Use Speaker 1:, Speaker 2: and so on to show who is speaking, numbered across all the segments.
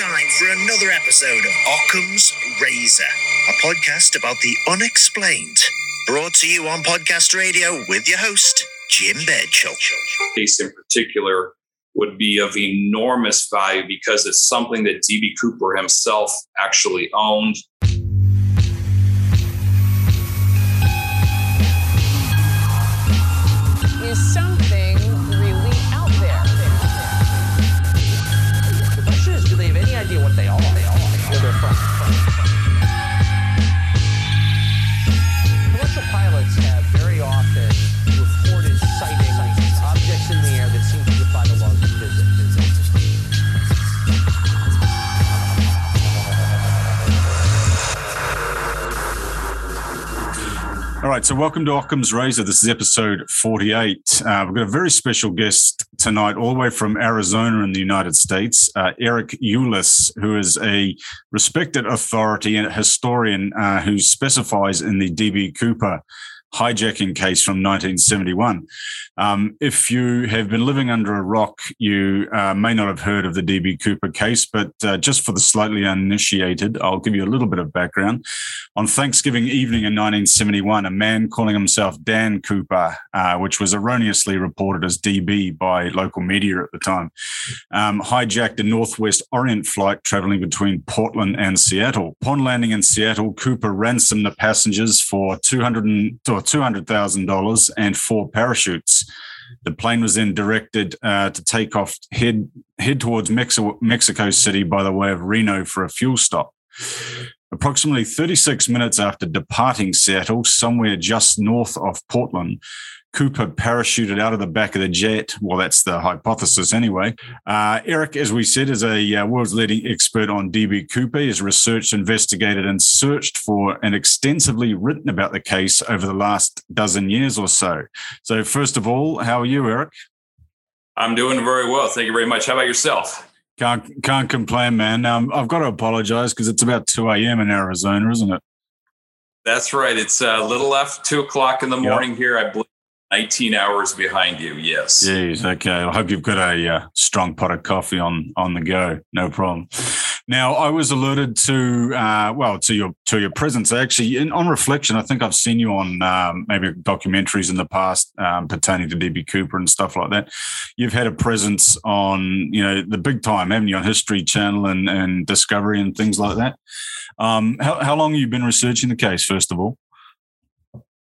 Speaker 1: time for another episode of Occam's Razor, a podcast about the unexplained. Brought to you on podcast radio with your host, Jim Bedchell.
Speaker 2: Case in particular would be of enormous value because it's something that DB Cooper himself actually owned.
Speaker 3: All right, so welcome to Occam's Razor. This is episode 48. Uh, we've got a very special guest tonight, all the way from Arizona in the United States, uh, Eric Ulis, who is a respected authority and historian uh, who specifies in the DB Cooper hijacking case from 1971. Um, if you have been living under a rock, you uh, may not have heard of the DB Cooper case, but uh, just for the slightly uninitiated, I'll give you a little bit of background. On Thanksgiving evening in 1971, a man calling himself Dan Cooper, uh, which was erroneously reported as DB by local media at the time, um, hijacked a Northwest Orient flight traveling between Portland and Seattle. Upon landing in Seattle, Cooper ransomed the passengers for 200 and, or $200,000 and four parachutes. The plane was then directed uh, to take off head head towards Mexico, Mexico City by the way of Reno for a fuel stop. Approximately 36 minutes after departing Seattle, somewhere just north of Portland, Cooper parachuted out of the back of the jet. Well, that's the hypothesis anyway. Uh, Eric, as we said, is a uh, world's leading expert on DB Cooper. He's researched, investigated, and searched for and extensively written about the case over the last dozen years or so. So, first of all, how are you, Eric?
Speaker 2: I'm doing very well. Thank you very much. How about yourself?
Speaker 3: Can't can't complain, man. Um, I've got to apologize because it's about two a.m. in Arizona, isn't it?
Speaker 2: That's right. It's a little after two o'clock in the
Speaker 3: Yep.
Speaker 2: morning here. I believe 19 hours behind you. Yes.
Speaker 3: Jeez, okay. I hope you've got a uh, strong pot of coffee on on the go. No problem. Now, I was alerted to uh, well to your to your presence. Actually, in, on reflection, I think I've seen you on um, maybe documentaries in the past um, pertaining to DB Cooper and stuff like that. You've had a presence on you know the big time, haven't you, on History Channel and and Discovery and things like that. Um, how how long have you been researching the case? First of all.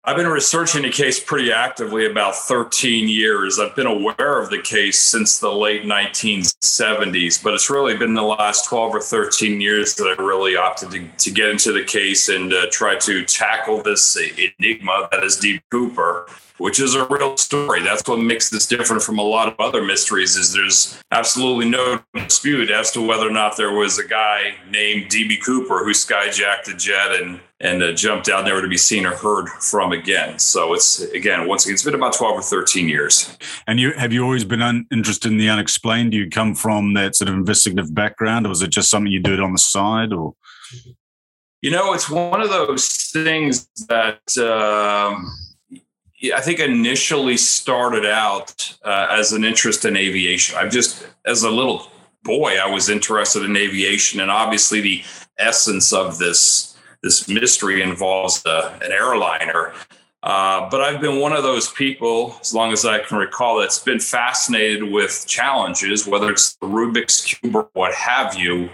Speaker 2: I've been researching the case pretty actively about 13 years. I've been aware of the case since the late 1970s, but it's really been the last 12 or 13 years that I really opted to, to get into the case and uh, try to tackle this enigma that is DB Cooper, which is a real story. That's what makes this different from a lot of other mysteries is there's absolutely no dispute as to whether or not there was a guy named DB Cooper who skyjacked a jet and and uh, jumped out never to be seen or heard from again. So it's again, once again, it's been about 12 or 13 years.
Speaker 3: And you have you always been un- interested in the unexplained? Do you come from that sort of investigative background, or was it just something you did on the side? Or
Speaker 2: You know, it's one of those things that um, I think initially started out uh, as an interest in aviation. I've just, as a little boy, I was interested in aviation, and obviously the essence of this this mystery involves uh, an airliner. Uh, but I've been one of those people, as long as I can recall, that's been fascinated with challenges, whether it's the Rubik's Cube or what have you.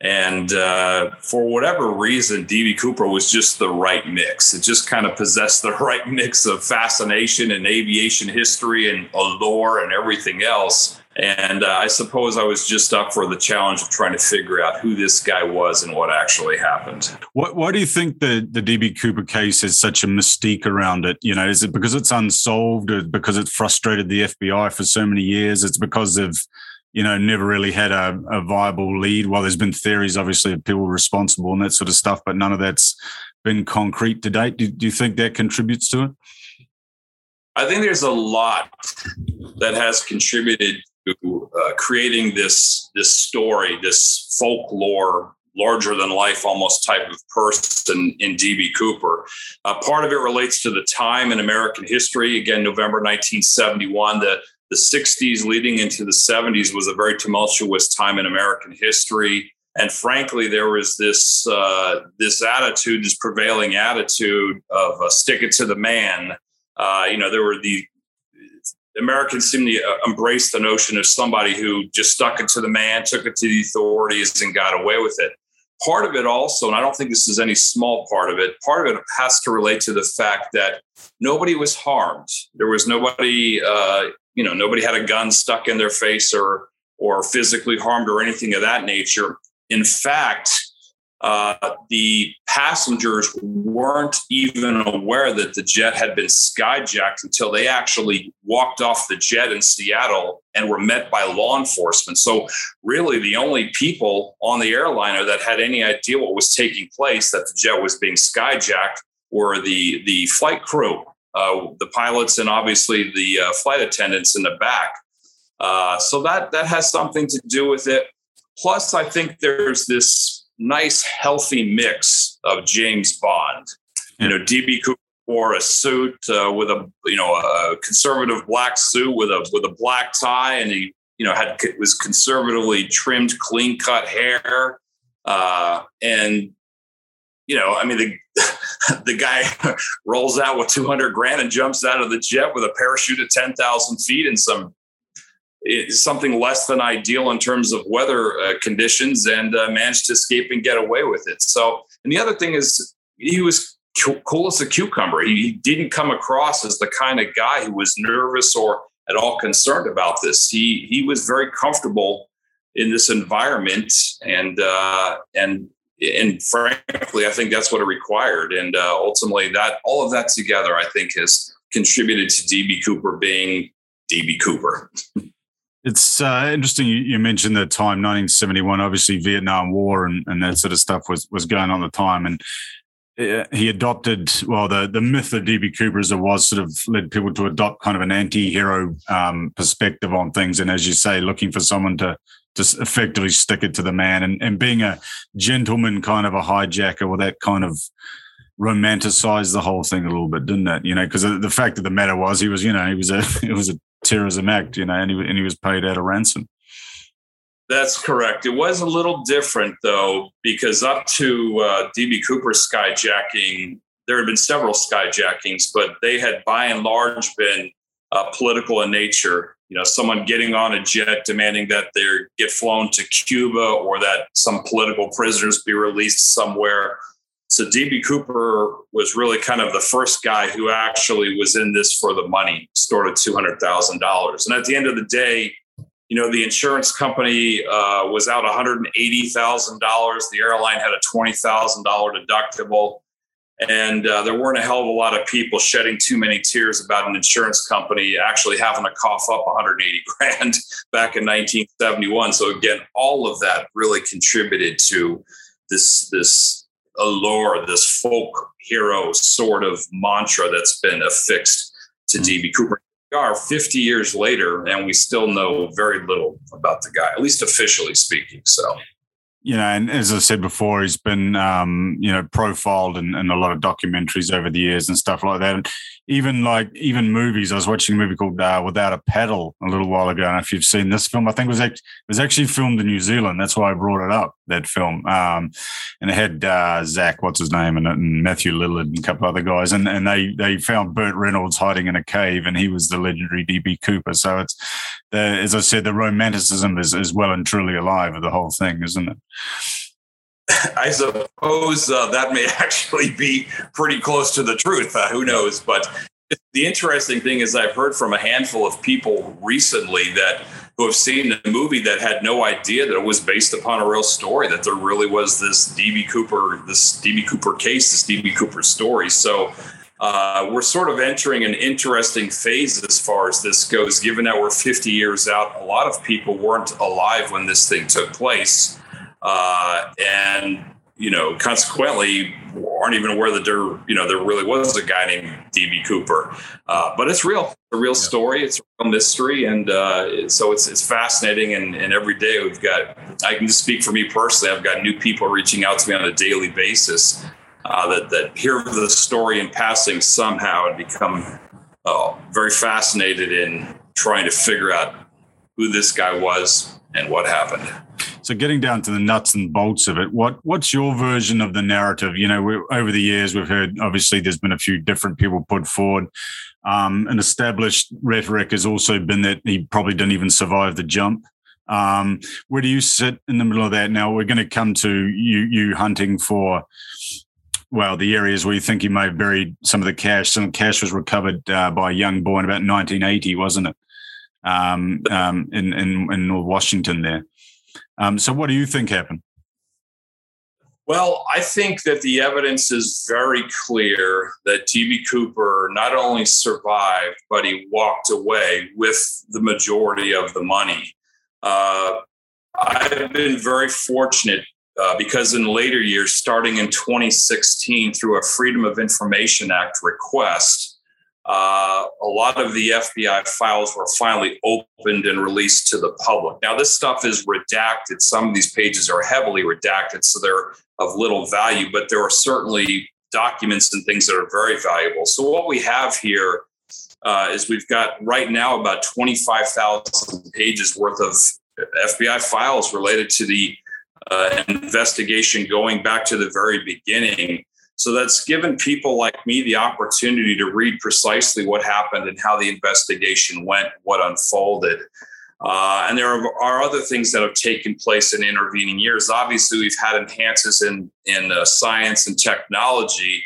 Speaker 2: And uh, for whatever reason, DB Cooper was just the right mix. It just kind of possessed the right mix of fascination and aviation history and allure and everything else. And uh, I suppose I was just up for the challenge of trying to figure out who this guy was and what actually happened.
Speaker 3: what, why do you think the the DB Cooper case has such a mystique around it? You know, is it because it's unsolved, or because it frustrated the FBI for so many years? It's because of you know never really had a, a viable lead. Well, there's been theories, obviously, of people responsible and that sort of stuff, but none of that's been concrete to date. Do, do you think that contributes to it?
Speaker 2: I think there's a lot that has contributed to uh, creating this this story, this folklore, larger than life almost type of person in DB Cooper. Uh, part of it relates to the time in American history. Again, November 1971. The the 60s leading into the 70s was a very tumultuous time in American history. And frankly, there was this uh, this attitude, this prevailing attitude of uh, stick it to the man. Uh, you know, there were the Americans seem to uh, embrace the notion of somebody who just stuck it to the man, took it to the authorities, and got away with it. Part of it also, and I don't think this is any small part of it, part of it has to relate to the fact that nobody was harmed. There was nobody, uh, you know, nobody had a gun stuck in their face or or physically harmed or anything of that nature. In fact, uh, the passengers weren't even aware that the jet had been skyjacked until they actually walked off the jet in Seattle and were met by law enforcement. So, really, the only people on the airliner that had any idea what was taking place, that the jet was being skyjacked, were the, the flight crew, uh, the pilots, and obviously the uh, flight attendants in the back. Uh, so, that, that has something to do with it. Plus, I think there's this nice, healthy mix of James Bond. You know, DB Cooper wore a suit uh, with a you know a conservative black suit with a with a black tie, and he you know had was conservatively trimmed, clean cut hair, uh, and you know, I mean the the guy rolls out with 200 grand and jumps out of the jet with a parachute at 10,000 feet and some something less than ideal in terms of weather uh, conditions and uh, managed to escape and get away with it. So, and the other thing is, he was cool as a cucumber. He didn't come across as the kind of guy who was nervous or at all concerned about this. He he was very comfortable in this environment, and uh, and and frankly, I think that's what it required. And uh, ultimately, that all of that together, I think, has contributed to DB Cooper being DB Cooper.
Speaker 3: It's uh, interesting you, mentioned the time 1971. Obviously, Vietnam War and, and that sort of stuff was was going on at the time, and uh, he adopted well the the myth of DB Cooper as it was sort of led people to adopt kind of an anti-hero um, perspective on things, and as you say, looking for someone to just effectively stick it to the man, and, and being a gentleman kind of a hijacker, or that kind of romanticized the whole thing a little bit, didn't it? You know, because the fact of the matter was, he was, you know, he was a, it was a terrorism act, you know, and he, and he was paid out a ransom.
Speaker 2: That's correct. It was a little different though, because up to uh, DB Cooper's skyjacking, there had been several skyjackings, but they had by and large been uh, political in nature. You know, someone getting on a jet demanding that they get flown to Cuba or that some political prisoners be released somewhere so DB Cooper was really kind of the first guy who actually was in this for the money, stored at two hundred thousand dollars. And at the end of the day, you know, the insurance company uh, was out one hundred and eighty thousand dollars. The airline had a twenty thousand dollar deductible, and uh, there weren't a hell of a lot of people shedding too many tears about an insurance company actually having to cough up one hundred eighty grand back in nineteen seventy one. So again, all of that really contributed to this this allure, this folk hero sort of mantra that's been affixed to mm-hmm. DB Cooper. We are 50 years later, and we still know very little about the guy, at least officially speaking. So,
Speaker 3: you know, and as I said before, he's been, um, you know, profiled in, in, a lot of documentaries over the years and stuff like that. Even like even movies. I was watching a movie called uh, Without a Paddle a little while ago. I don't know if you've seen this film. I think it was actually, it was actually filmed in New Zealand. That's why I brought it up. That film, um, and it had uh, Zach, what's his name, and, and, Matthew Lillard and a couple other guys, and and they they found Burt Reynolds hiding in a cave, and he was the legendary DB Cooper. So it's the, as I said, the romanticism is is well and truly alive of the whole thing, isn't it?
Speaker 2: I suppose uh, that may actually be pretty close to the truth. Uh, who knows? But the interesting thing is, I've heard from a handful of people recently that who have seen the movie that had no idea that it was based upon a real story. That there really was this DB Cooper, this DB Cooper case, this DB Cooper story. So. Uh, we're sort of entering an interesting phase as far as this goes, given that we're 50 years out. A lot of people weren't alive when this thing took place. Uh, and you know, consequently, aren't even aware that there, you know, there really was a guy named DB Cooper. Uh, but it's real, a real yeah. story. It's a real mystery, and uh, so it's it's fascinating. And, and every day we've got, I can just speak for me personally. I've got new people reaching out to me on a daily basis uh, that that hear the story in passing somehow and become uh, very fascinated in trying to figure out who this guy was and what happened.
Speaker 3: So, getting down to the nuts and bolts of it, what what's your version of the narrative? You know, over the years, we've heard obviously there's been a few different people put forward. Um, an established rhetoric has also been that he probably didn't even survive the jump. Um, where do you sit in the middle of that? Now we're going to come to you you hunting for well, the areas where you think you may have buried some of the cash. Some cash was recovered uh, by a young boy in about 1980, wasn't it? Um, um, in, in, in North Washington there. Um, so, what do you think happened?
Speaker 2: Well, I think that the evidence is very clear that DB Cooper not only survived, but he walked away with the majority of the money. Uh, I've been very fortunate uh, because in later years, starting in 2016, through a Freedom of Information Act request, uh, a lot of the FBI files were finally opened and released to the public. Now, this stuff is redacted. Some of these pages are heavily redacted, so they're of little value, but there are certainly documents and things that are very valuable. So, what we have here uh, is we've got right now about 25,000 pages worth of FBI files related to the uh, investigation going back to the very beginning. So that's given people like me the opportunity to read precisely what happened and how the investigation went, what unfolded. Uh, and there are, other things that have taken place in intervening years. Obviously, we've had enhances in in uh, science and technology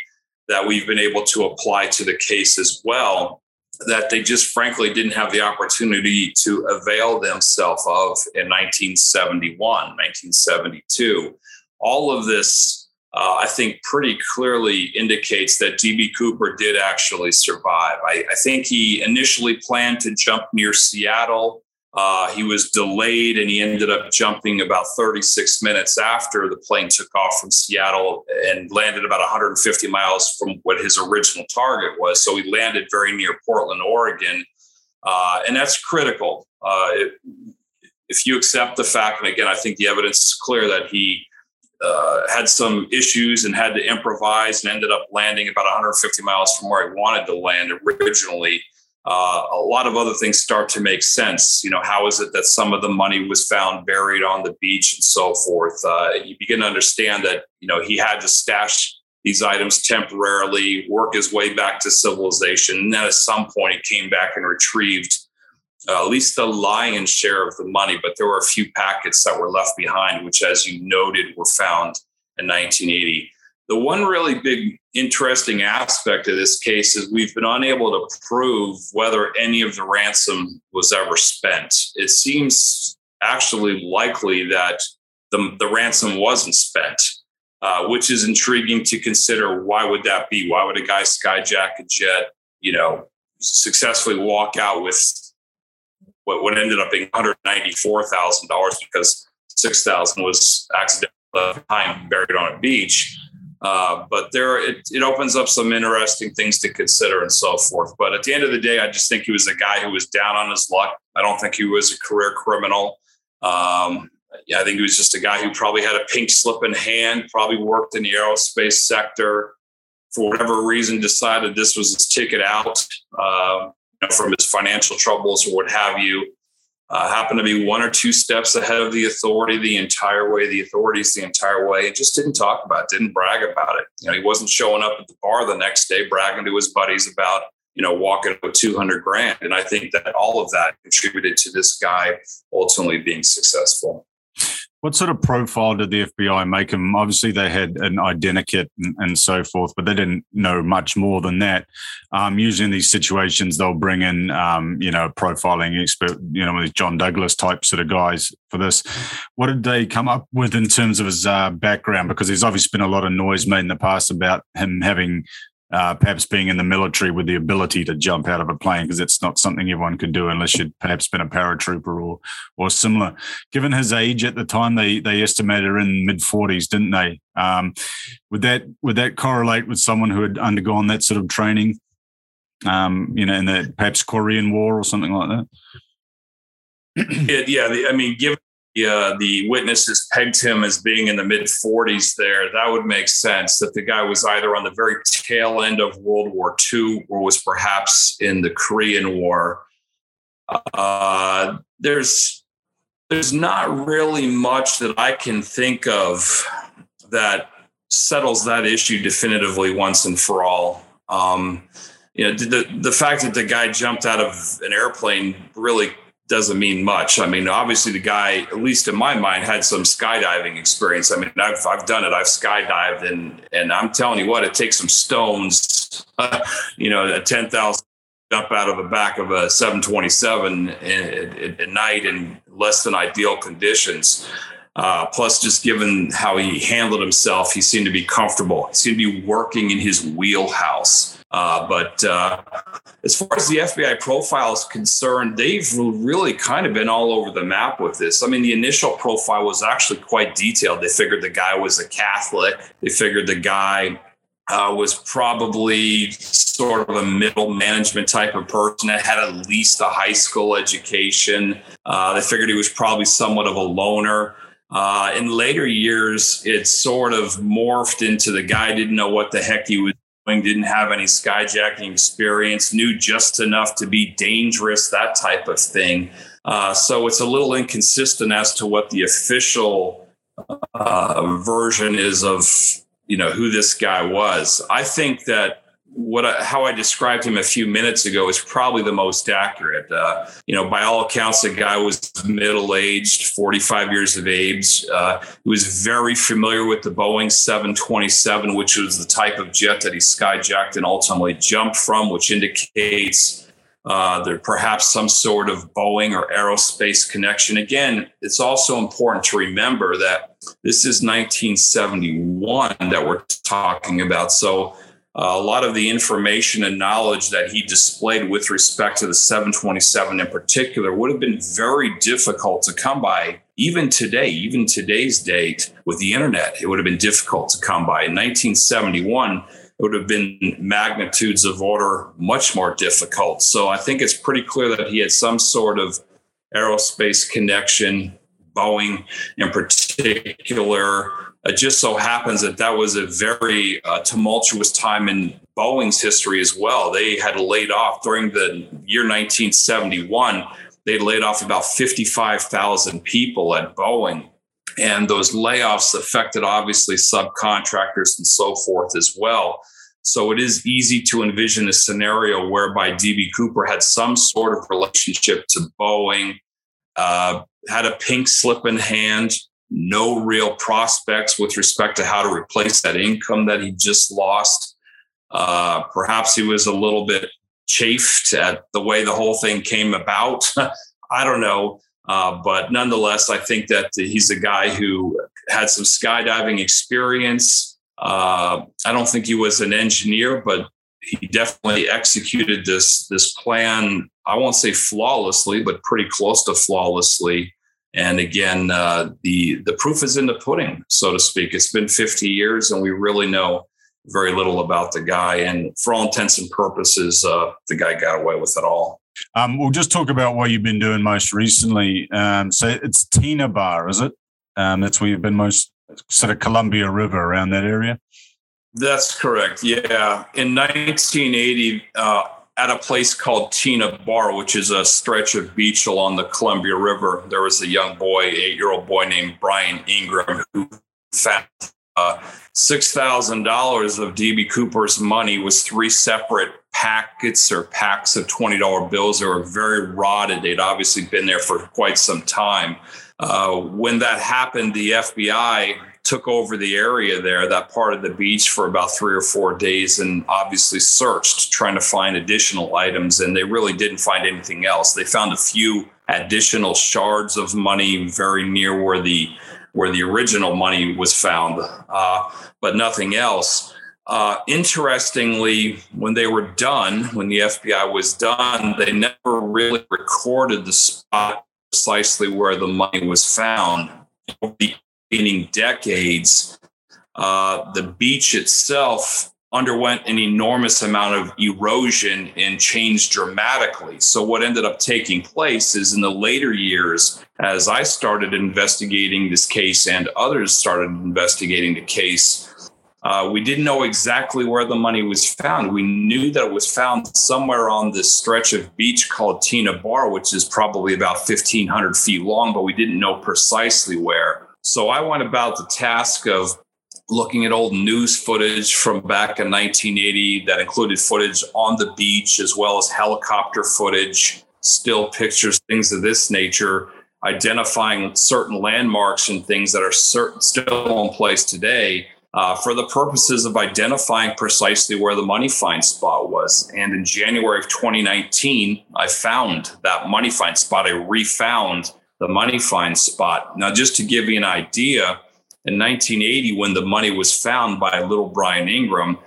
Speaker 2: that we've been able to apply to the case as well that they just frankly didn't have the opportunity to avail themselves of in 1971, 1972. All of this, uh, I think, pretty clearly indicates that DB Cooper did actually survive. I, I think he initially planned to jump near Seattle. Uh, he was delayed and he ended up jumping about 36 minutes after the plane took off from Seattle and landed about 150 miles from what his original target was. So he landed very near Portland, Oregon. Uh, and that's critical. Uh, it, if you accept the fact, and again, I think the evidence is clear that he uh, had some issues and had to improvise and ended up landing about 150 miles from where he wanted to land originally uh, a lot of other things start to make sense. You know, how is it that some of the money was found buried on the beach and so forth? Uh, you begin to understand that, you know, he had to stash these items temporarily, work his way back to civilization. And then at some point, he came back and retrieved uh, at least the lion's share of the money. But there were a few packets that were left behind, which, as you noted, were found in 1980. The one really big interesting aspect of this case is we've been unable to prove whether any of the ransom was ever spent. It seems actually likely that the, the ransom wasn't spent, uh, which is intriguing to consider. Why would that be? Why would a guy skyjack a jet, you know, successfully walk out with what, what ended up being $194,000 because 6000 was accidentally behind buried on a beach? Uh, but there, it, it opens up some interesting things to consider and so forth. But at the end of the day, I just think he was a guy who was down on his luck. I don't think he was a career criminal. Um, I think he was just a guy who probably had a pink slip in hand, probably worked in the aerospace sector. For whatever reason, decided this was his ticket out uh, know, from his financial troubles or what have you uh, happened to be one or two steps ahead of the authority the entire way, the authorities the entire way, and just didn't talk about it, didn't brag about it. You know, he wasn't showing up at the bar the next day bragging to his buddies about, you know, walking with 200 grand. And I think that all of that contributed to this guy ultimately being successful.
Speaker 3: What sort of profile did the FBI make him? Obviously, they had an identikit and, and so forth, but they didn't know much more than that. Um, usually, in these situations, they'll bring in, um, you know, profiling expert, you know, these John Douglas type sort of guys for this. What did they come up with in terms of his uh, background? Because there's obviously been a lot of noise made in the past about him having uh, perhaps being in the military with the ability to jump out of a plane because it's not something everyone could do unless you'd perhaps been a paratrooper or or similar. Given his age at the time, they they estimated in mid forties, didn't they? Um, would that would that correlate with someone who had undergone that sort of training? Um, you know, in the perhaps Korean War or something like that.
Speaker 2: yeah, the, I mean, given uh, the witnesses pegged him as being in the mid 40s there, that would make sense that the guy was either on the very tail end of World War II or was perhaps in the Korean War. Uh, there's there's not really much that I can think of that settles that issue definitively once and for all. Um, you know, the the fact that the guy jumped out of an airplane really doesn't mean much. I mean, obviously the guy, at least in my mind, had some skydiving experience. I mean, I've I've done it. I've skydived, and and I'm telling you what, it takes some stones. You know, a ten thousand jump out of the back of a 727 at, at night in less than ideal conditions. Uh, plus, just given how he handled himself, he seemed to be comfortable. He seemed to be working in his wheelhouse. Uh, but uh, as far as the FBI profile is concerned, they've really kind of been all over the map with this. I mean, the initial profile was actually quite detailed. They figured the guy was a Catholic, they figured the guy uh, was probably sort of a middle management type of person that had at least a high school education. Uh, they figured he was probably somewhat of a loner. Uh, in later years, it sort of morphed into the guy didn't know what the heck he was didn't have any skyjacking experience, knew just enough to be dangerous, that type of thing. Uh, so it's a little inconsistent as to what the official uh, version is of you know who this guy was. I think that what I, how I described him a few minutes ago is probably the most accurate. Uh, you know, by all accounts, the guy was middle aged, 45 years of age. Uh, he was very familiar with the Boeing 727, which was the type of jet that he skyjacked and ultimately jumped from, which indicates. Uh, there perhaps some sort of Boeing or aerospace connection. Again, it's also important to remember that this is 1971 that we're talking about. So uh, a lot of the information and knowledge that he displayed with respect to the 727 in particular would have been very difficult to come by even today, even today's date with the internet. It would have been difficult to come by. In 1971, it would have been magnitudes of order much more difficult. So I think it's pretty clear that he had some sort of aerospace connection, Boeing in particular it just so happens that that was a very uh, tumultuous time in Boeing's history as well. They had laid off during the year 1971. They laid off about 55,000 people at Boeing. And those layoffs affected obviously subcontractors and so forth as well. So it is easy to envision a scenario whereby DB Cooper had some sort of relationship to Boeing, uh, had a pink slip in hand, no real prospects with respect to how to replace that income that he just lost. Uh, perhaps he was a little bit chafed at the way the whole thing came about. I don't know. Uh, but nonetheless, I think that he's a guy who had some skydiving experience. Uh, I don't think he was an engineer, but he definitely executed this this plan. I won't say flawlessly, but pretty close to flawlessly. And again, uh, the the proof is in the pudding, so to speak. It's been 50 years, and we really know very little about the guy. And for all intents and purposes, uh, the guy got away with it all.
Speaker 3: Um, we'll just talk about what you've been doing most recently. Um, so it's Tena Bar, is it? Um, that's where you've been most sort of Columbia River around that area.
Speaker 2: That's correct. Yeah, in 1980. Uh, at a place called Tena Bar, which is a stretch of beach along the Columbia River. There was a young boy, eight year old boy named Brian Ingram, who found uh, $6,000 of DB Cooper's money was three separate packets or packs of $20 bills that were very rotted. They'd obviously been there for quite some time. Uh, when that happened, the FBI took over the area there, that part of the beach, for about three or four days and obviously searched, trying to find additional items. And they really didn't find anything else. They found a few additional shards of money very near where the where the original money was found, uh, but nothing else. Uh, interestingly, when they were done, when the FBI was done, they never really recorded the spot precisely where the money was found. The intervening decades, uh, the beach itself underwent an enormous amount of erosion and changed dramatically. So, what ended up taking place is in the later years, as I started investigating this case and others started investigating the case, Uh, we didn't know exactly where the money was found. We knew that it was found somewhere on this stretch of beach called Tena Bar, which is probably about 1,500 feet long, but we didn't know precisely where. So I went about the task of looking at old news footage from back in 1980 that included footage on the beach as well as helicopter footage, still pictures, things of this nature, identifying certain landmarks and things that are certain, still in place today. Uh, for the purposes of identifying precisely where the money find spot was. And in January of 2019, I found that money find spot. I refound the money find spot. Now, just to give you an idea, in 1980 when the money was found by little Brian Ingram.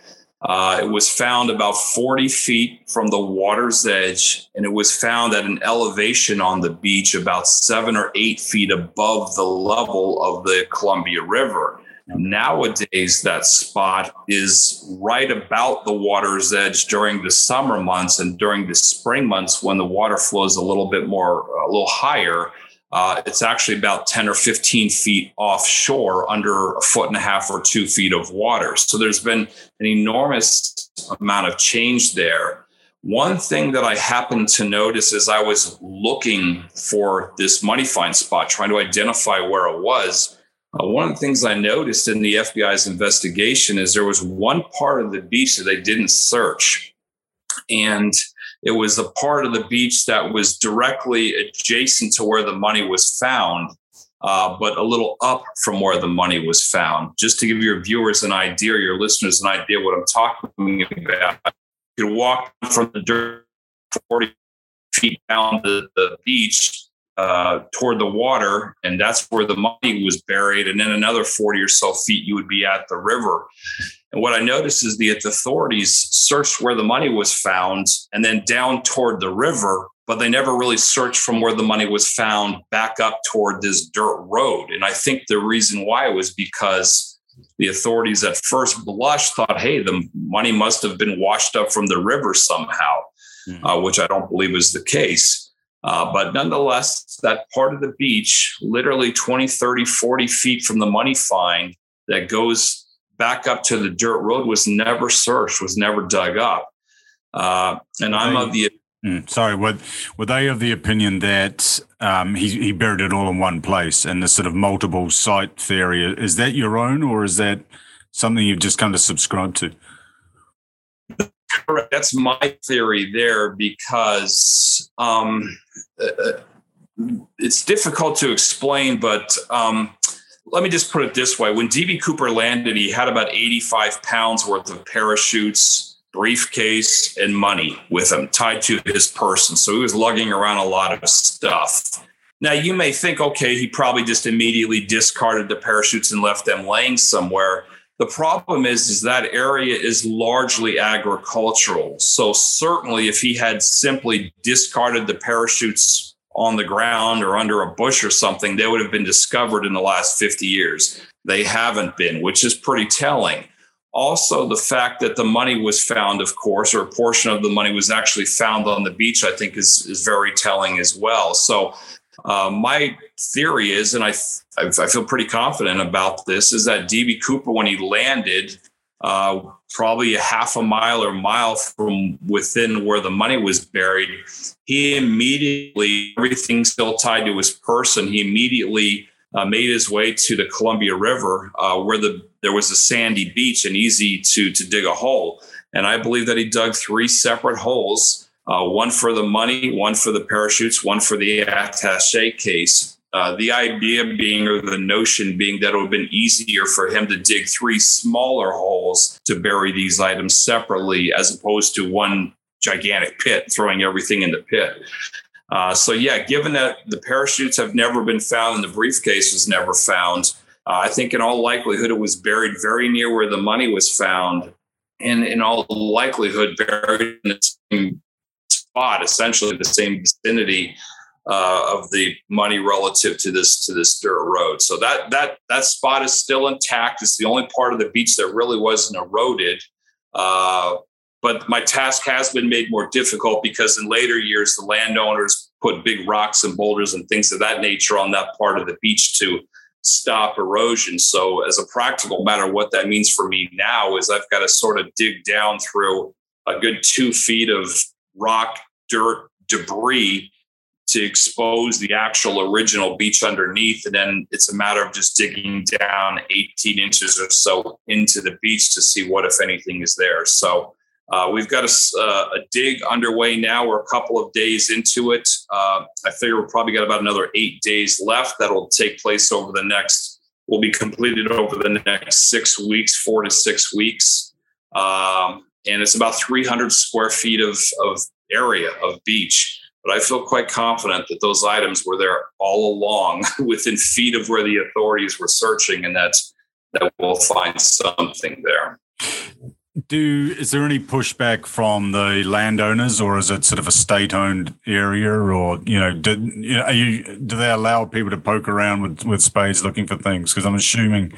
Speaker 2: Uh, it was found about 40 feet from the water's edge, and it was found at an elevation on the beach about seven or eight feet above the level of the Columbia River. Nowadays, that spot is right about the water's edge during the summer months and during the spring months when the water flows a little bit more, a little higher. Uh, it's actually about 10 or 15 feet offshore under a foot and a half or two feet of water. So there's been an enormous amount of change there. One thing that I happened to notice as I was looking for this money find spot, trying to identify where it was, uh, one of the things I noticed in the FBI's investigation is there was one part of the beach that they didn't search. And it was a part of the beach that was directly adjacent to where the money was found, uh, but a little up from where the money was found. Just to give your viewers an idea, your listeners an idea what I'm talking about. You could walk from the dirt 40 feet down the, the beach uh, toward the water, and that's where the money was buried. And then another 40 or so feet, you would be at the river. And what I noticed is the authorities searched where the money was found and then down toward the river, but they never really searched from where the money was found back up toward this dirt road. And I think the reason why was because the authorities at first blush thought, hey, the money must have been washed up from the river somehow, mm-hmm. uh, which I don't believe is the case. Uh, but nonetheless, that part of the beach, literally 20, 30, 40 feet from the money find that goes back up to the dirt road was never searched, was never dug up. Uh, and I'm of the
Speaker 3: Mm, sorry, were, were they of the opinion that um, he, he buried it all in one place and the sort of multiple site theory? Is that your own or is that something you've just kind of subscribed to?
Speaker 2: Correct. That's my theory there because um, uh, uh it's difficult to explain, but um, let me just put it this way. When DB Cooper landed, he had about 85 pounds worth of parachutes, briefcase, and money with him tied to his person. So he was lugging around a lot of stuff. Now, you may think, okay, he probably just immediately discarded the parachutes and left them laying somewhere. The problem is, is that area is largely agricultural. So certainly, if he had simply discarded the parachutes on the ground or under a bush or something, they would have been discovered in the last 50 years. They haven't been, which is pretty telling. Also, the fact that the money was found, of course, or a portion of the money was actually found on the beach, I think is, is very telling as well. So, uh, my theory is, and I, I feel pretty confident about this, is that DB Cooper, when he landed, uh, probably a half a mile or mile from within where the money was buried, he immediately, everything still tied to his person, he immediately uh, made his way to the Columbia River, uh, where the there was a sandy beach and easy to to dig a hole. And I believe that he dug three separate holes uh, one for the money, one for the parachutes, one for the attache case. Uh, the idea being, or the notion being, that it would have been easier for him to dig three smaller holes to bury these items separately, as opposed to one gigantic pit, throwing everything in the pit. Uh, so, yeah, given that the parachutes have never been found and the briefcase was never found, uh, I think in all likelihood it was buried very near where the money was found, and in all likelihood buried in the same spot, essentially the same vicinity uh, of the money relative to this to this dirt road. So that that that spot is still intact. It's the only part of the beach that really wasn't eroded. Uh, but my task has been made more difficult because in later years the landowners put big rocks and boulders and things of that nature on that part of the beach to stop erosion. So, as a practical matter, what that means for me now is I've got to sort of dig down through a good two feet of rock, dirt, debris to expose the actual original beach underneath. And then it's a matter of just digging down 18 inches or so into the beach to see what, if anything, is there. So, uh, we've got a, uh, a, dig underway now. We're a couple of days into it. Uh, I figure we'll probably got about another eight days left. That'll take place over the next, will be completed over the next six weeks, four to six weeks. Um, and it's about 300 square feet of, of area of beach. But I feel quite confident that those items were there all along within feet of where the authorities were searching and that, that we'll find something there.
Speaker 3: Do is there any pushback from the landowners, or is it sort of a state-owned area, or you know, did are you do they allow people to poke around with with spades looking for things? Because I'm assuming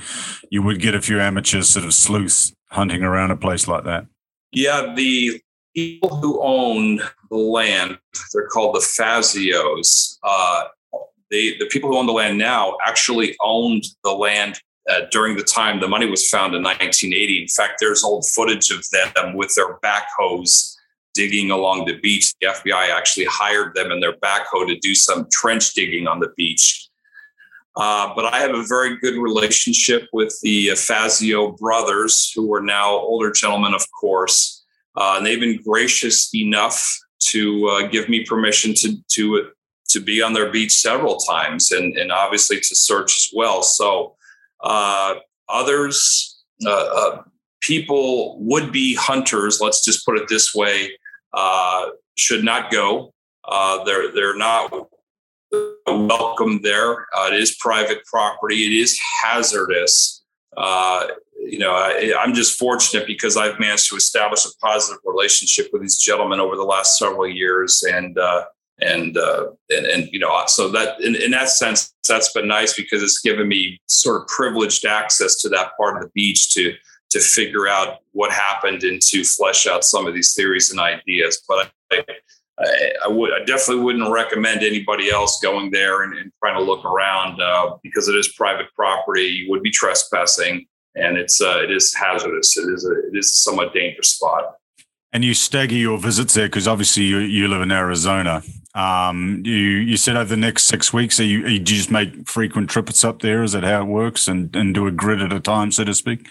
Speaker 3: you would get a few amateurs sort of sleuths hunting around a place like that.
Speaker 2: Yeah, the people who own the land, they're called the Fazios. Uh, they, the people who own the land now actually owned the land uh, during the time the money was found in 1980. In fact, there's old footage of them with their backhoes digging along the beach. The FBI actually hired them and their backhoe to do some trench digging on the beach. Uh, but I have a very good relationship with the Fazio brothers, who are now older gentlemen, of course. Uh, and they've been gracious enough to uh, give me permission to to to be on their beach several times, and and obviously to search as well. So uh, others, uh, uh, people would be hunters. Let's just put it this way: should not go. They're they're not welcome there. Uh, it is private property. It is hazardous. you know, I, I'm just fortunate because I've managed to establish a positive relationship with these gentlemen over the last several years, and and uh, and and you know so that in, in that sense that's been nice because it's given me sort of privileged access to that part of the beach to to figure out what happened and to flesh out some of these theories and ideas but I, I, I would I definitely wouldn't recommend anybody else going there and, and trying to look around uh, because it is private property you would be trespassing and it's uh, it is hazardous it is a it is somewhat dangerous spot
Speaker 3: and you stagger your visits there because obviously you, you live in Arizona. Um, you you said over the next six weeks, are you, are you just make frequent trips up there? Is that how it works, and and do a grid at a time, so to speak?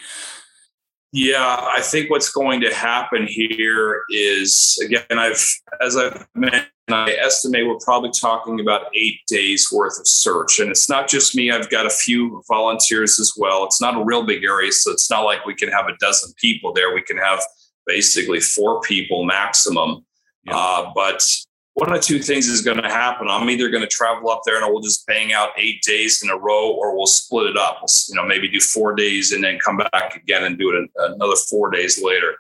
Speaker 2: Yeah, I think what's going to happen here is again, I've as I've mentioned, I estimate we're probably talking about eight days worth of search, and it's not just me. I've got a few volunteers as well. It's not a real big area, so it's not like we can have a dozen people there. We can have basically four people maximum. Yeah. Uh, but one of two things is going to happen. I'm either going to travel up there and we'll just bang out eight days in a row, or we'll split it up. We'll, you know, maybe do four days and then come back again and do it another four days later.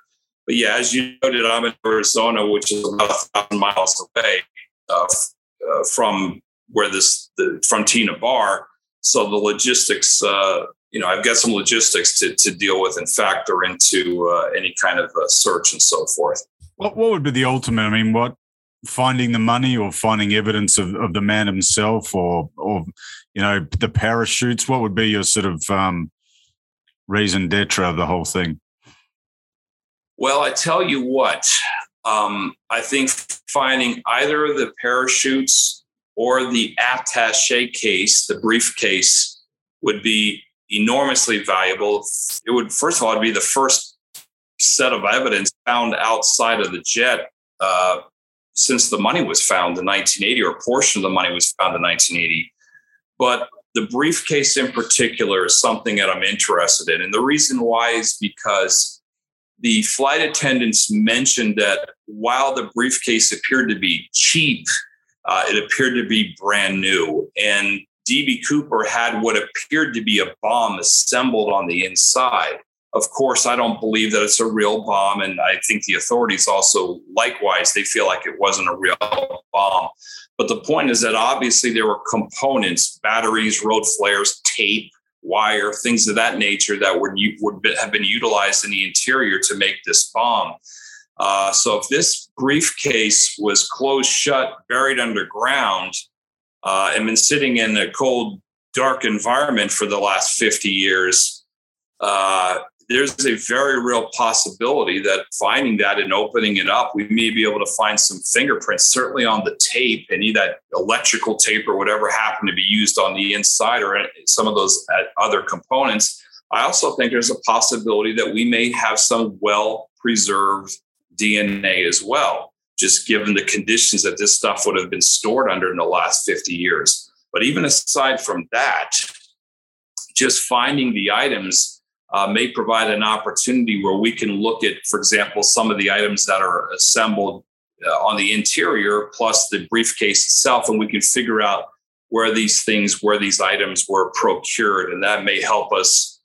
Speaker 2: But yeah, as you noted, I'm in Arizona, which is about a thousand miles away uh, uh, from where this the from Tena Bar. So the logistics, uh, you know, I've got some logistics to, to deal with and factor into uh, any kind of uh, search and so forth.
Speaker 3: What, what would be the ultimate? I mean, what finding the money or finding evidence of, of the man himself or, or, you know, the parachutes? What would be your sort of um, raison d'etre of the whole thing?
Speaker 2: Well, I tell you what, um, I think finding either the parachutes or the attache case, the briefcase, would be enormously valuable. It would, first of all, it would be the first set of evidence found outside of the jet uh, since the money was found in 1980, or a portion of the money was found in 1980. But the briefcase in particular is something that I'm interested in. And the reason why is because the flight attendants mentioned that while the briefcase appeared to be cheap, uh, it appeared to be brand new. And DB Cooper had what appeared to be a bomb assembled on the inside. Of course, I don't believe that it's a real bomb. And I think the authorities also, likewise, they feel like it wasn't a real bomb. But the point is that obviously there were components, batteries, road flares, tape, wire, things of that nature that would, would have been utilized in the interior to make this bomb. Uh, so if this briefcase was closed shut, buried underground, uh, and been sitting in a cold dark environment for the last 50 years, uh, there's a very real possibility that finding that and opening it up, we may be able to find some fingerprints, certainly on the tape, any that electrical tape or whatever happened to be used on the inside or some of those uh, other components. I also think there's a possibility that we may have some well preserved DNA as well, just given the conditions that this stuff would have been stored under in the last 50 years. But even aside from that, just finding the items uh, may provide an opportunity where we can look at, for example, some of the items that are assembled uh, on the interior plus the briefcase itself, and we can figure out where these things, where these items were procured, and that may help us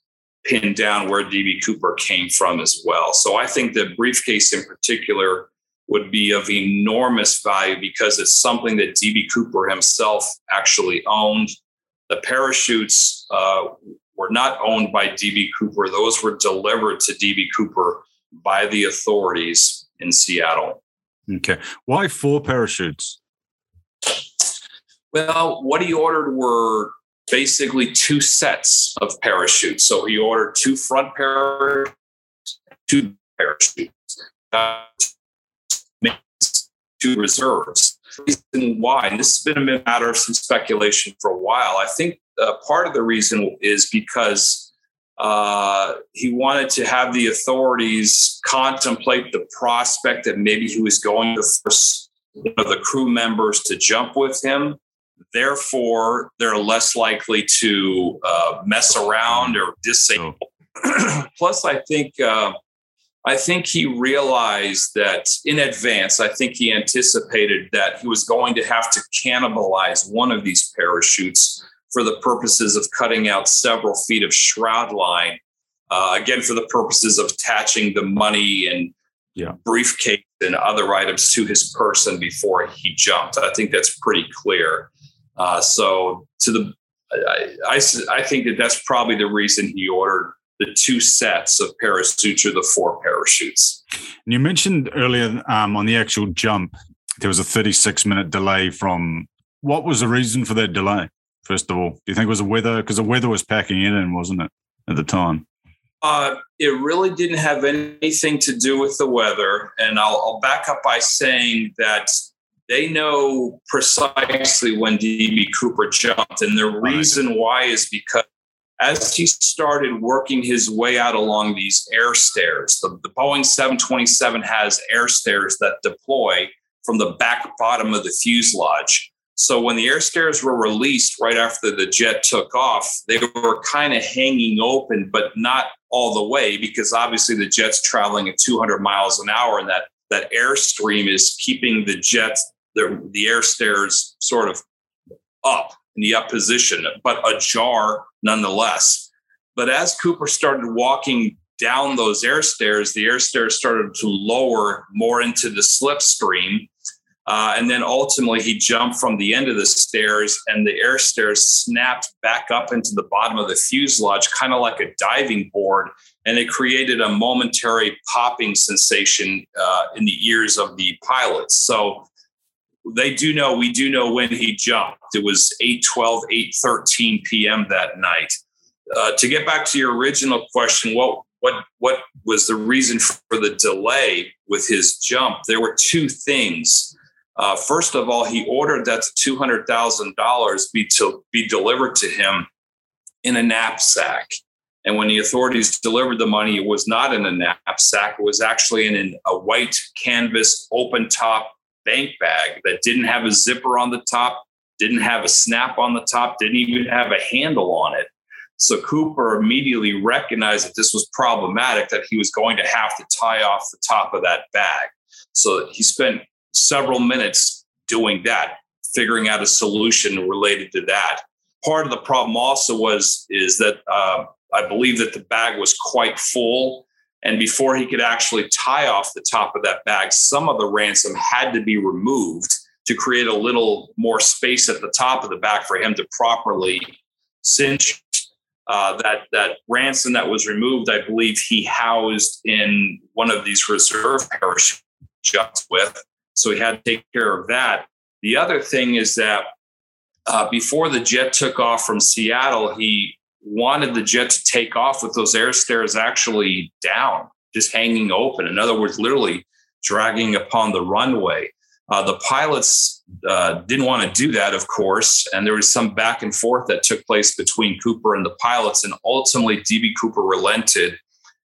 Speaker 2: pin down where DB Cooper came from as well. So I think the briefcase in particular would be of enormous value because it's something that DB Cooper himself actually owned. The parachutes uh, were not owned by DB Cooper. Those were delivered to DB Cooper by the authorities in Seattle.
Speaker 3: Okay. Why four parachutes?
Speaker 2: Well, what he ordered were basically two sets of parachutes. So he ordered two front parachutes, two parachutes, uh, two reserves. Reason why, and this has been a matter of some speculation for a while. I think uh, part of the reason is because uh, he wanted to have the authorities contemplate the prospect that maybe he was going to force one of the crew members to jump with him. Therefore, they're less likely to uh, mess around or disable. Oh. Plus, I think uh, I think he realized that in advance. I think he anticipated that he was going to have to cannibalize one of these parachutes for the purposes of cutting out several feet of shroud line. Uh, again, for the purposes of attaching the money and yeah. briefcase and other items to his person before he jumped. I think that's pretty clear. Uh, so, to the, I, I, I, think that that's probably the reason he ordered the two sets of parachutes or the four parachutes.
Speaker 3: And you mentioned earlier um, on the actual jump, there was a 36 minute delay from. What was the reason for that delay? first of all? Do you think it was the weather? Because the weather was packing it in, wasn't it, at the time?
Speaker 2: Uh, it really didn't have anything to do with the weather. And I'll, I'll back up by saying that they know precisely when DB Cooper jumped. And the reason why is because as he started working his way out along these air stairs, the, the Boeing 727 has air stairs that deploy from the back bottom of the fuselage. So when the air stairs were released right after the jet took off, they were kind of hanging open, but not all the way because obviously the jet's traveling at 200 miles an hour, and that that airstream is keeping the jets the the air stairs sort of up in the up position, but ajar nonetheless. But as Cooper started walking down those air stairs, the air stairs started to lower more into the slipstream uh, and then ultimately, he jumped from the end of the stairs, and the air stairs snapped back up into the bottom of the fuselage, kind of like a diving board. And it created a momentary popping sensation uh, in the ears of the pilots. So they do know, we do know when he jumped. It was 8 12, 8 13 p.m. that night. Uh, to get back to your original question, what what what was the reason for the delay with his jump? There were two things. Uh, first of all, he ordered that $200,000 be to be delivered to him in a knapsack. And when the authorities delivered the money, it was not in a knapsack. It was actually in an, a white canvas open top bank bag that didn't have a zipper on the top, didn't have a snap on the top, didn't even have a handle on it. So Cooper immediately recognized that this was problematic, that he was going to have to tie off the top of that bag. So he spent several minutes doing that, figuring out a solution related to that. Part of the problem also was is that uh, I believe that the bag was quite full, and before he could actually tie off the top of that bag, some of the ransom had to be removed to create a little more space at the top of the bag for him to properly cinch uh, that that ransom that was removed, I believe he housed in one of these reserve parachutes with, so he had to take care of that. The other thing is that uh, before the jet took off from Seattle, he wanted the jet to take off with those air stairs actually down, just hanging open. In other words, literally dragging upon the runway. Uh, the pilots uh, didn't want to do that, of course, and there was some back and forth that took place between Cooper and the pilots. And ultimately, DB Cooper relented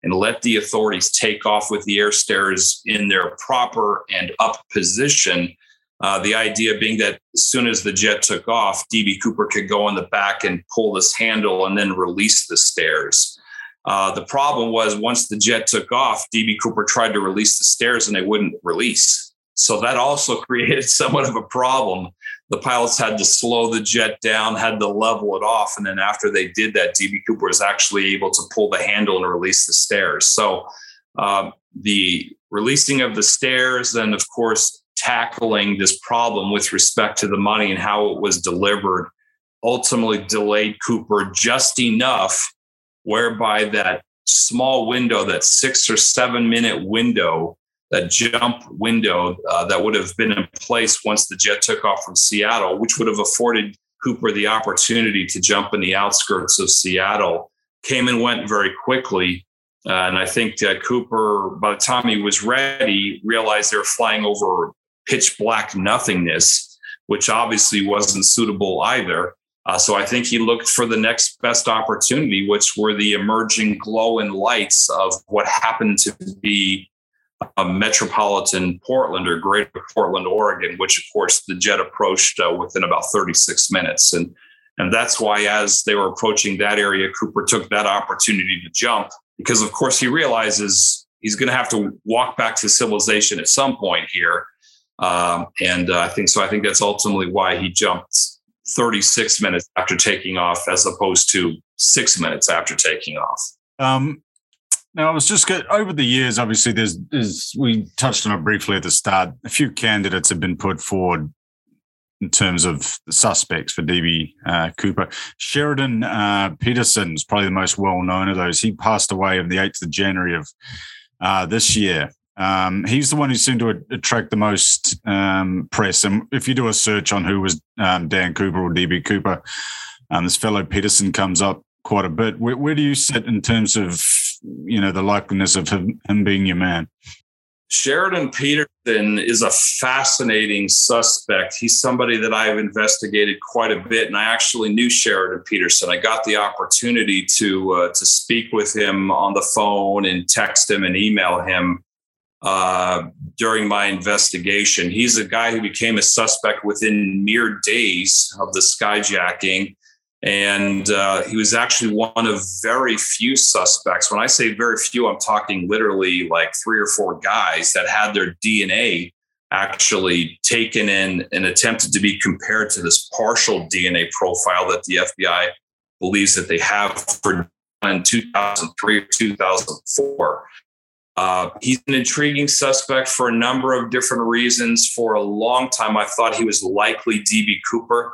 Speaker 2: and let the authorities take off with the air stairs in their proper and up position. Uh, the idea being that as soon as the jet took off, DB Cooper could go in the back and pull this handle and then release the stairs. Uh, the problem was once the jet took off, DB Cooper tried to release the stairs and they wouldn't release. So that also created somewhat of a problem. The pilots had to slow the jet down, had to level it off. And then after they did that, DB Cooper was actually able to pull the handle and release the stairs. So um, the releasing of the stairs, and of course, tackling this problem with respect to the money and how it was delivered ultimately delayed Cooper just enough whereby that small window, that six or seven minute window, that jump window uh, that would have been in place once the jet took off from Seattle, which would have afforded Cooper the opportunity to jump in the outskirts of Seattle, came and went very quickly. Uh, and I think that Cooper, by the time he was ready, realized they were flying over pitch black nothingness, which obviously wasn't suitable either. Uh, so I think he looked for the next best opportunity, which were the emerging glow and lights of what happened to be uh, metropolitan Portland or greater Portland, Oregon, which of course the jet approached uh, within about 36 minutes. And, and that's why, as they were approaching that area, Cooper took that opportunity to jump because, of course, he realizes he's going to have to walk back to civilization at some point here. Um, and uh, I think so. I think that's ultimately why he jumped 36 minutes after taking off, as opposed to six minutes after taking off. Um,
Speaker 3: now, I was just get, over the years. Obviously, there's, there's we touched on it briefly at the start. A few candidates have been put forward in terms of suspects for DB uh, Cooper. Sheridan uh, Peterson is probably the most well known of those. He passed away on the 8th of January of uh, this year. Um, he's the one who seemed to attract the most um, press. And if you do a search on who was um, Dan Cooper or DB Cooper, um, this fellow Peterson comes up quite a bit. Where, where do you sit in terms of you know the likeliness of him, him being your man.
Speaker 2: Sheridan Peterson is a fascinating suspect. He's somebody that I've investigated quite a bit, and I actually knew Sheridan Peterson. I got the opportunity to uh, to speak with him on the phone and text him and email him uh, during my investigation. He's a guy who became a suspect within mere days of the skyjacking and uh, he was actually one of very few suspects. When I say very few, I'm talking literally like three or four guys that had their DNA actually taken in and attempted to be compared to this partial DNA profile that the FBI believes that they have for in 2003 or 2004. Uh, he's an intriguing suspect for a number of different reasons. For a long time, I thought he was likely DB Cooper.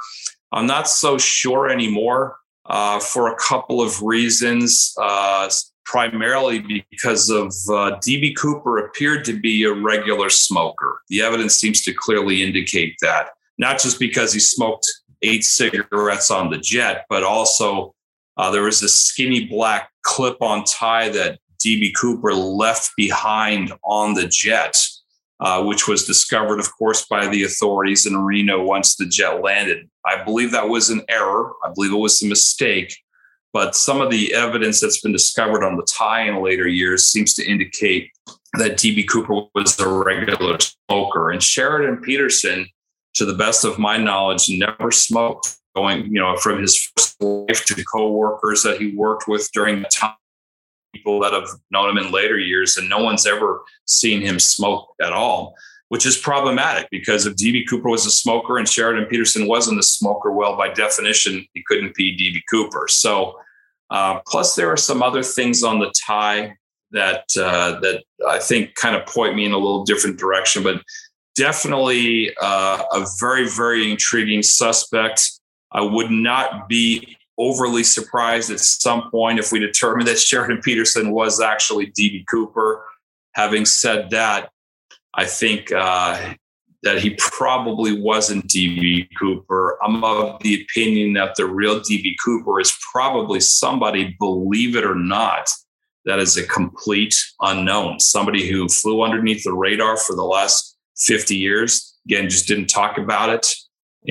Speaker 2: I'm not so sure anymore uh, for a couple of reasons. Uh, primarily because of uh, DB Cooper appeared to be a regular smoker. The evidence seems to clearly indicate that, not just because he smoked eight cigarettes on the jet, but also uh, there was a skinny black clip on tie that DB Cooper left behind on the jet uh, which was discovered, of course, by the authorities in Reno once the jet landed. I believe that was an error. I believe it was a mistake. But some of the evidence that's been discovered on the tie in later years seems to indicate that DB Cooper was a regular smoker. And Sheridan Peterson, to the best of my knowledge, never smoked. Going, you know, from his first life to coworkers that he worked with during the time people that have known him in later years, and no one's ever seen him smoke at all, which is problematic because if DB Cooper was a smoker and Sheridan Peterson wasn't a smoker, well, by definition, he couldn't be DB Cooper. So, uh, plus there are some other things on the tie that uh, that I think kind of point me in a little different direction, but definitely uh, a very very intriguing suspect. I would not be overly surprised at some point if we determine that Sheridan Peterson was actually DB Cooper. Having said that, I think uh, that he probably wasn't DB Cooper. I'm of the opinion that the real DB Cooper is probably somebody, believe it or not, that is a complete unknown, somebody who flew underneath the radar for the last 50 years. Again, just didn't talk about it.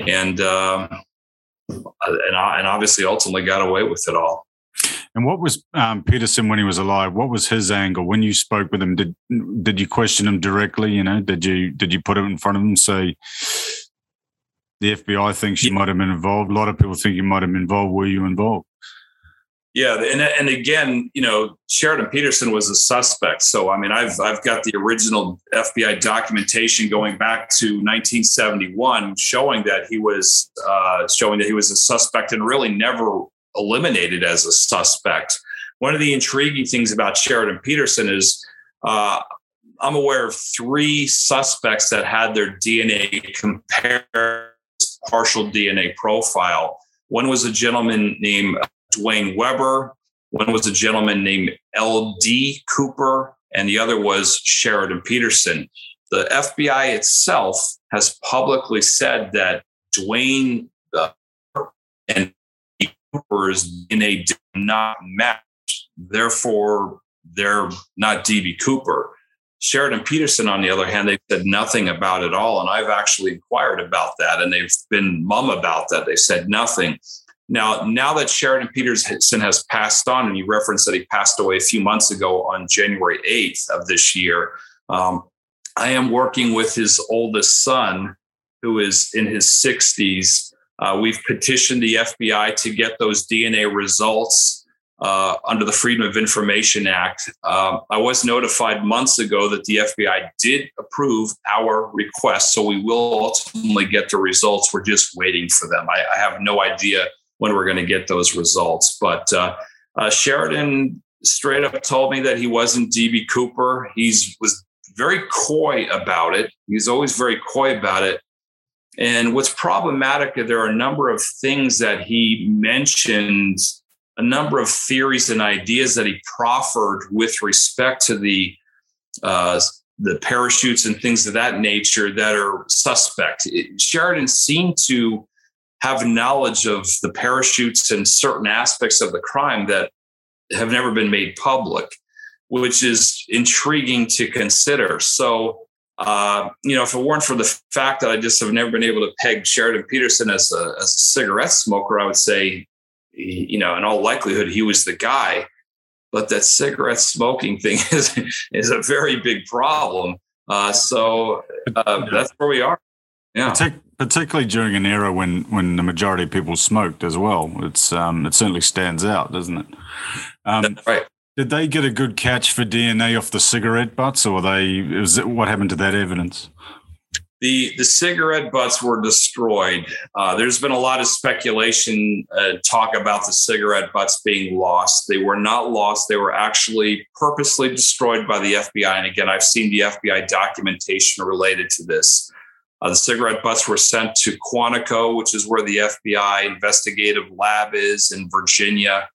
Speaker 2: And, um, and, and obviously ultimately got away with it all.
Speaker 3: And what was um, Peterson when he was alive? What was his angle when you spoke with him? Did did you question him directly? You know, did you did you put it in front of him? Say the FBI thinks you yeah. might have been involved. A lot of people think you might have been involved. Were you involved?
Speaker 2: Yeah, and and again, you know, Sheridan Peterson was a suspect. So I mean, I've I've got the original FBI documentation going back to 1971, showing that he was uh, showing that he was a suspect and really never eliminated as a suspect. One of the intriguing things about Sheridan Peterson is uh, I'm aware of three suspects that had their DNA compared partial DNA profile. One was a gentleman named Duane Weber. One was a gentleman named L.D. Cooper, and the other was Sheridan Peterson. The FBI itself has publicly said that Dwayne uh, and Cooper's DNA did not match. Therefore, they're not DB Cooper. Sheridan Peterson, on the other hand, they said nothing about it all. And I've actually inquired about that and they've been mum about that. They said nothing. Now, now that Sheridan Peterson has passed on, and you referenced that he passed away a few months ago on January 8th of this year, um, I am working with his oldest son, who is in his 60s, uh, we've petitioned the FBI to get those DNA results uh, under the Freedom of Information Act. Um, I was notified months ago that the FBI did approve our request, so we will ultimately get the results. We're just waiting for them. I, I have no idea when we're going to get those results, but uh, uh Sheridan straight up told me that he wasn't DB Cooper. He's was very coy about it. He's always very coy about it. And what's problematic, there are a number of things that he mentioned, a number of theories and ideas that he proffered with respect to the uh, the parachutes and things of that nature that are suspect. It, Sheridan seemed to have knowledge of the parachutes and certain aspects of the crime that have never been made public, which is intriguing to consider. So uh, you know, if it weren't for the fact that I just have never been able to peg Sheridan Peterson as a, as a cigarette smoker, I would say, you know, in all likelihood, he was the guy. But that cigarette smoking thing is is a very big problem. Uh, so uh, that's where we are. Yeah,
Speaker 3: particularly during an era when when the majority of people smoked as well. It's um, it certainly stands out, doesn't it?
Speaker 2: Um, right.
Speaker 3: Did they get a good catch for DNA off the cigarette butts, or they? Was it, what happened to that evidence?
Speaker 2: The the cigarette butts were destroyed. Uh, there's been a lot of speculation, uh, talk about the cigarette butts being lost. They were not lost. They were actually purposely destroyed by the FBI. And again, I've seen the FBI documentation related to this. Uh, the cigarette butts were sent to Quantico, which is where the FBI investigative lab is in Virginia.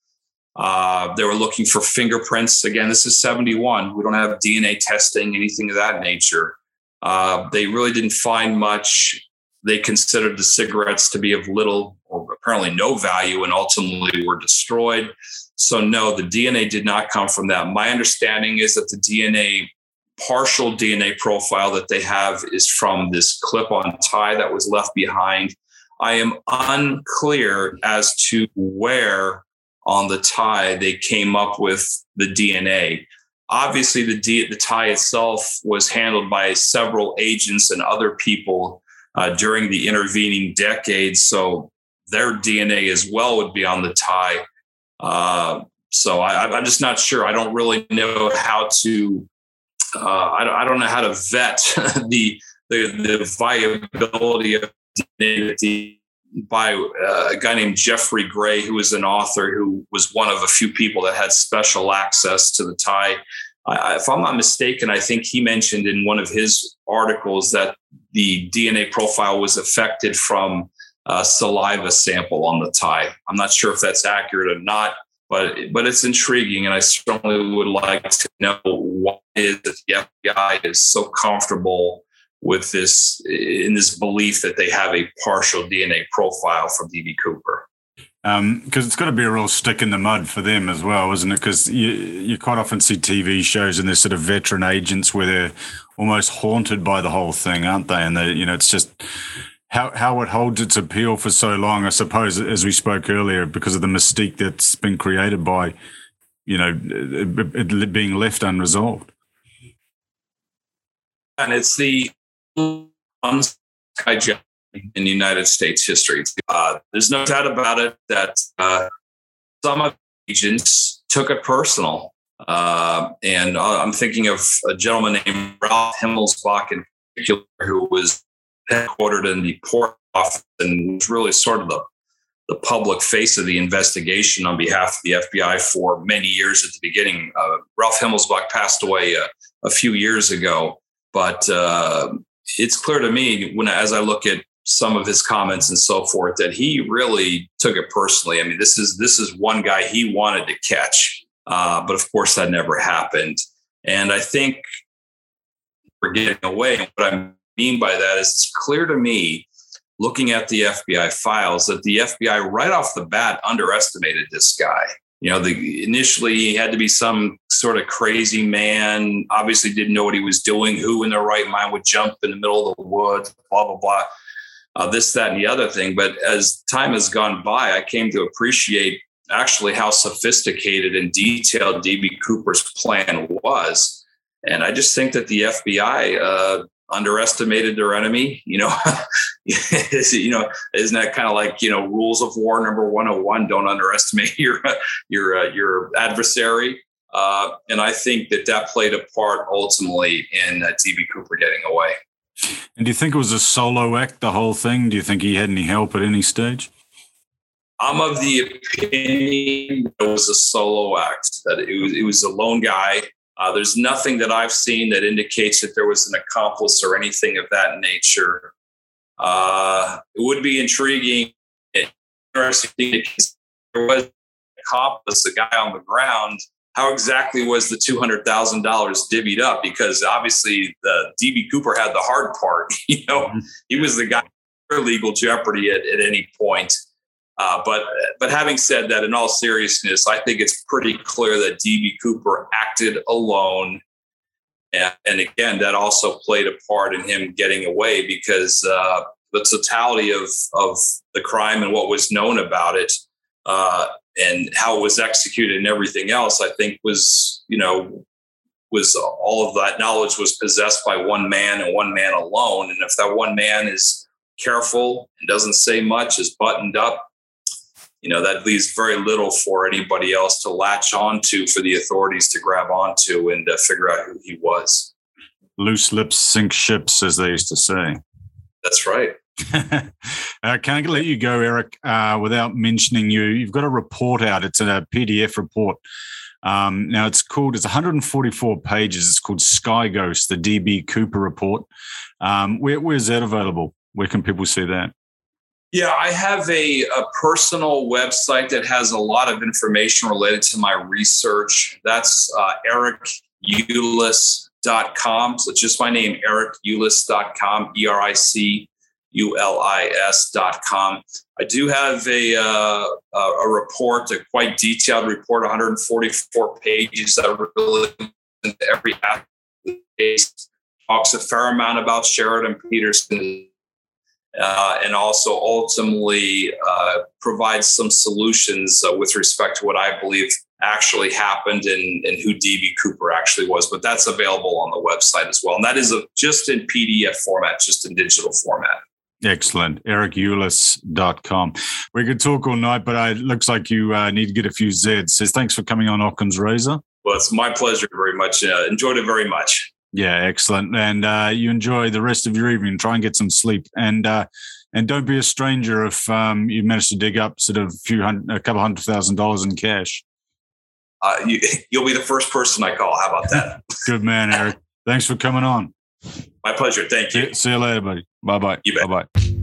Speaker 2: Uh, they were looking for fingerprints. Again, this is 71. We don't have DNA testing, anything of that nature. Uh, they really didn't find much. They considered the cigarettes to be of little or apparently no value and ultimately were destroyed. So, no, the DNA did not come from that. My understanding is that the DNA, partial DNA profile that they have is from this clip on tie that was left behind. I am unclear as to where on the tie, they came up with the DNA. Obviously, the, D, the tie itself was handled by several agents and other people uh, during the intervening decades. So their DNA as well would be on the tie. Uh, so I, am just not sure. I don't really know how to. Uh, I, don't, I, don't, know how to vet the the, the viability of DNA by uh, a guy named Geoffrey Gray, who was an author who was one of a few people that had special access to the tie. I, if I'm not mistaken, I think he mentioned in one of his articles that the DNA profile was affected from a saliva sample on the tie. I'm not sure if that's accurate or not, but but it's intriguing, and I certainly would like to know why is that the FBI is so comfortable with this in this belief that they have a partial DNA profile from DB Cooper.
Speaker 3: Because um, it's got to be a real stick in the mud for them as well, isn't it? Because you, you quite often see TV shows and there's sort of veteran agents where they're almost haunted by the whole thing, aren't they? And they, you know, it's just how how it holds its appeal for so long. I suppose, as we spoke earlier, because of the mystique that's been created by, you know, it, it being left unresolved.
Speaker 2: And it's the in United States history. Uh, there's no doubt about it that uh, some agents took it personal. Uh, and uh, I'm thinking of a gentleman named Ralph Himmelsbach in particular, who was headquartered in the port office and was really sort of the, the public face of the investigation on behalf of the FBI for many years at the beginning. Uh, Ralph Himmelsbach passed away a, a few years ago, but uh, it's clear to me when as I look at some of his comments and so forth that he really took it personally. I mean, this is this is one guy he wanted to catch, uh, but of course that never happened. And I think we're getting away. What I mean by that is it's clear to me, looking at the FBI files, that the FBI right off the bat underestimated this guy. You know, the initially he had to be some sort of crazy man. Obviously, didn't know what he was doing. Who in their right mind would jump in the middle of the woods? Blah blah blah uh, this, that, and the other thing. But as time has gone by, I came to appreciate actually how sophisticated and detailed DB Cooper's plan was. And I just think that the FBI uh, underestimated their enemy. You know, you know, isn't that kind of like you know rules of war number 101 Don't underestimate your your uh, your adversary. Uh, and I think that that played a part ultimately in uh, DB Cooper getting away.
Speaker 3: And do you think it was a solo act, the whole thing? Do you think he had any help at any stage?
Speaker 2: I'm of the opinion it was a solo act, that it was, it was a lone guy. Uh, there's nothing that I've seen that indicates that there was an accomplice or anything of that nature. Uh, it would be intriguing, interesting because there was an accomplice, a guy on the ground how exactly was the $200,000 divvied up? Because obviously the DB Cooper had the hard part. You know, mm-hmm. he was the guy for legal jeopardy at, at any point. Uh, but but having said that, in all seriousness, I think it's pretty clear that DB Cooper acted alone, and, and, again, that also played a part in him getting away because uh, the totality of of the crime and what was known about it uh, and how it was executed and everything else, I think was, you know, was all of that knowledge was possessed by one man and one man alone. And if that one man is careful and doesn't say much, is buttoned up, you know, that leaves very little for anybody else to latch onto for the authorities to grab onto and uh, figure out who he was.
Speaker 3: Loose lips sink ships, as they used to say.
Speaker 2: That's right.
Speaker 3: uh, can I let you go, Eric, uh, without mentioning you? You've got a report out. It's a PDF report. Um, now it's called, it's 144 pages. It's called Sky Ghost, the DB Cooper report. Um, where, where's that available? Where can people see that?
Speaker 2: Yeah, I have a, a, personal website that has a lot of information related to my research. That's uh, ericulis.com. So it's just my name, ericulis.com, E R I C ulis.com. I do have a, uh, a report, a quite detailed report, 144 pages that are really into every case talks a fair amount about Sheridan Peterson uh, and also ultimately uh, provides some solutions uh, with respect to what I believe actually happened and, and who DB Cooper actually was. But that's available on the website as well. And that is a, just in PDF format, just in digital format.
Speaker 3: Excellent. EricUlis.com. We could talk all night, but it looks like you uh, need to get a few Zeds. Says thanks for coming on Occam's Razor.
Speaker 2: Well, it's my pleasure very much. Uh, enjoyed it very much.
Speaker 3: Yeah, excellent. And uh, you enjoy the rest of your evening. Try and get some sleep. And uh, and don't be a stranger if um, you manage to dig up sort of a few hundred, a couple hundred thousand dollars in cash.
Speaker 2: Uh, you, you'll be the first person I call. How about that?
Speaker 3: Good man, Eric. Thanks for coming on.
Speaker 2: My pleasure. Thank you.
Speaker 3: See, see you later, buddy. Bye bye. Bye bye.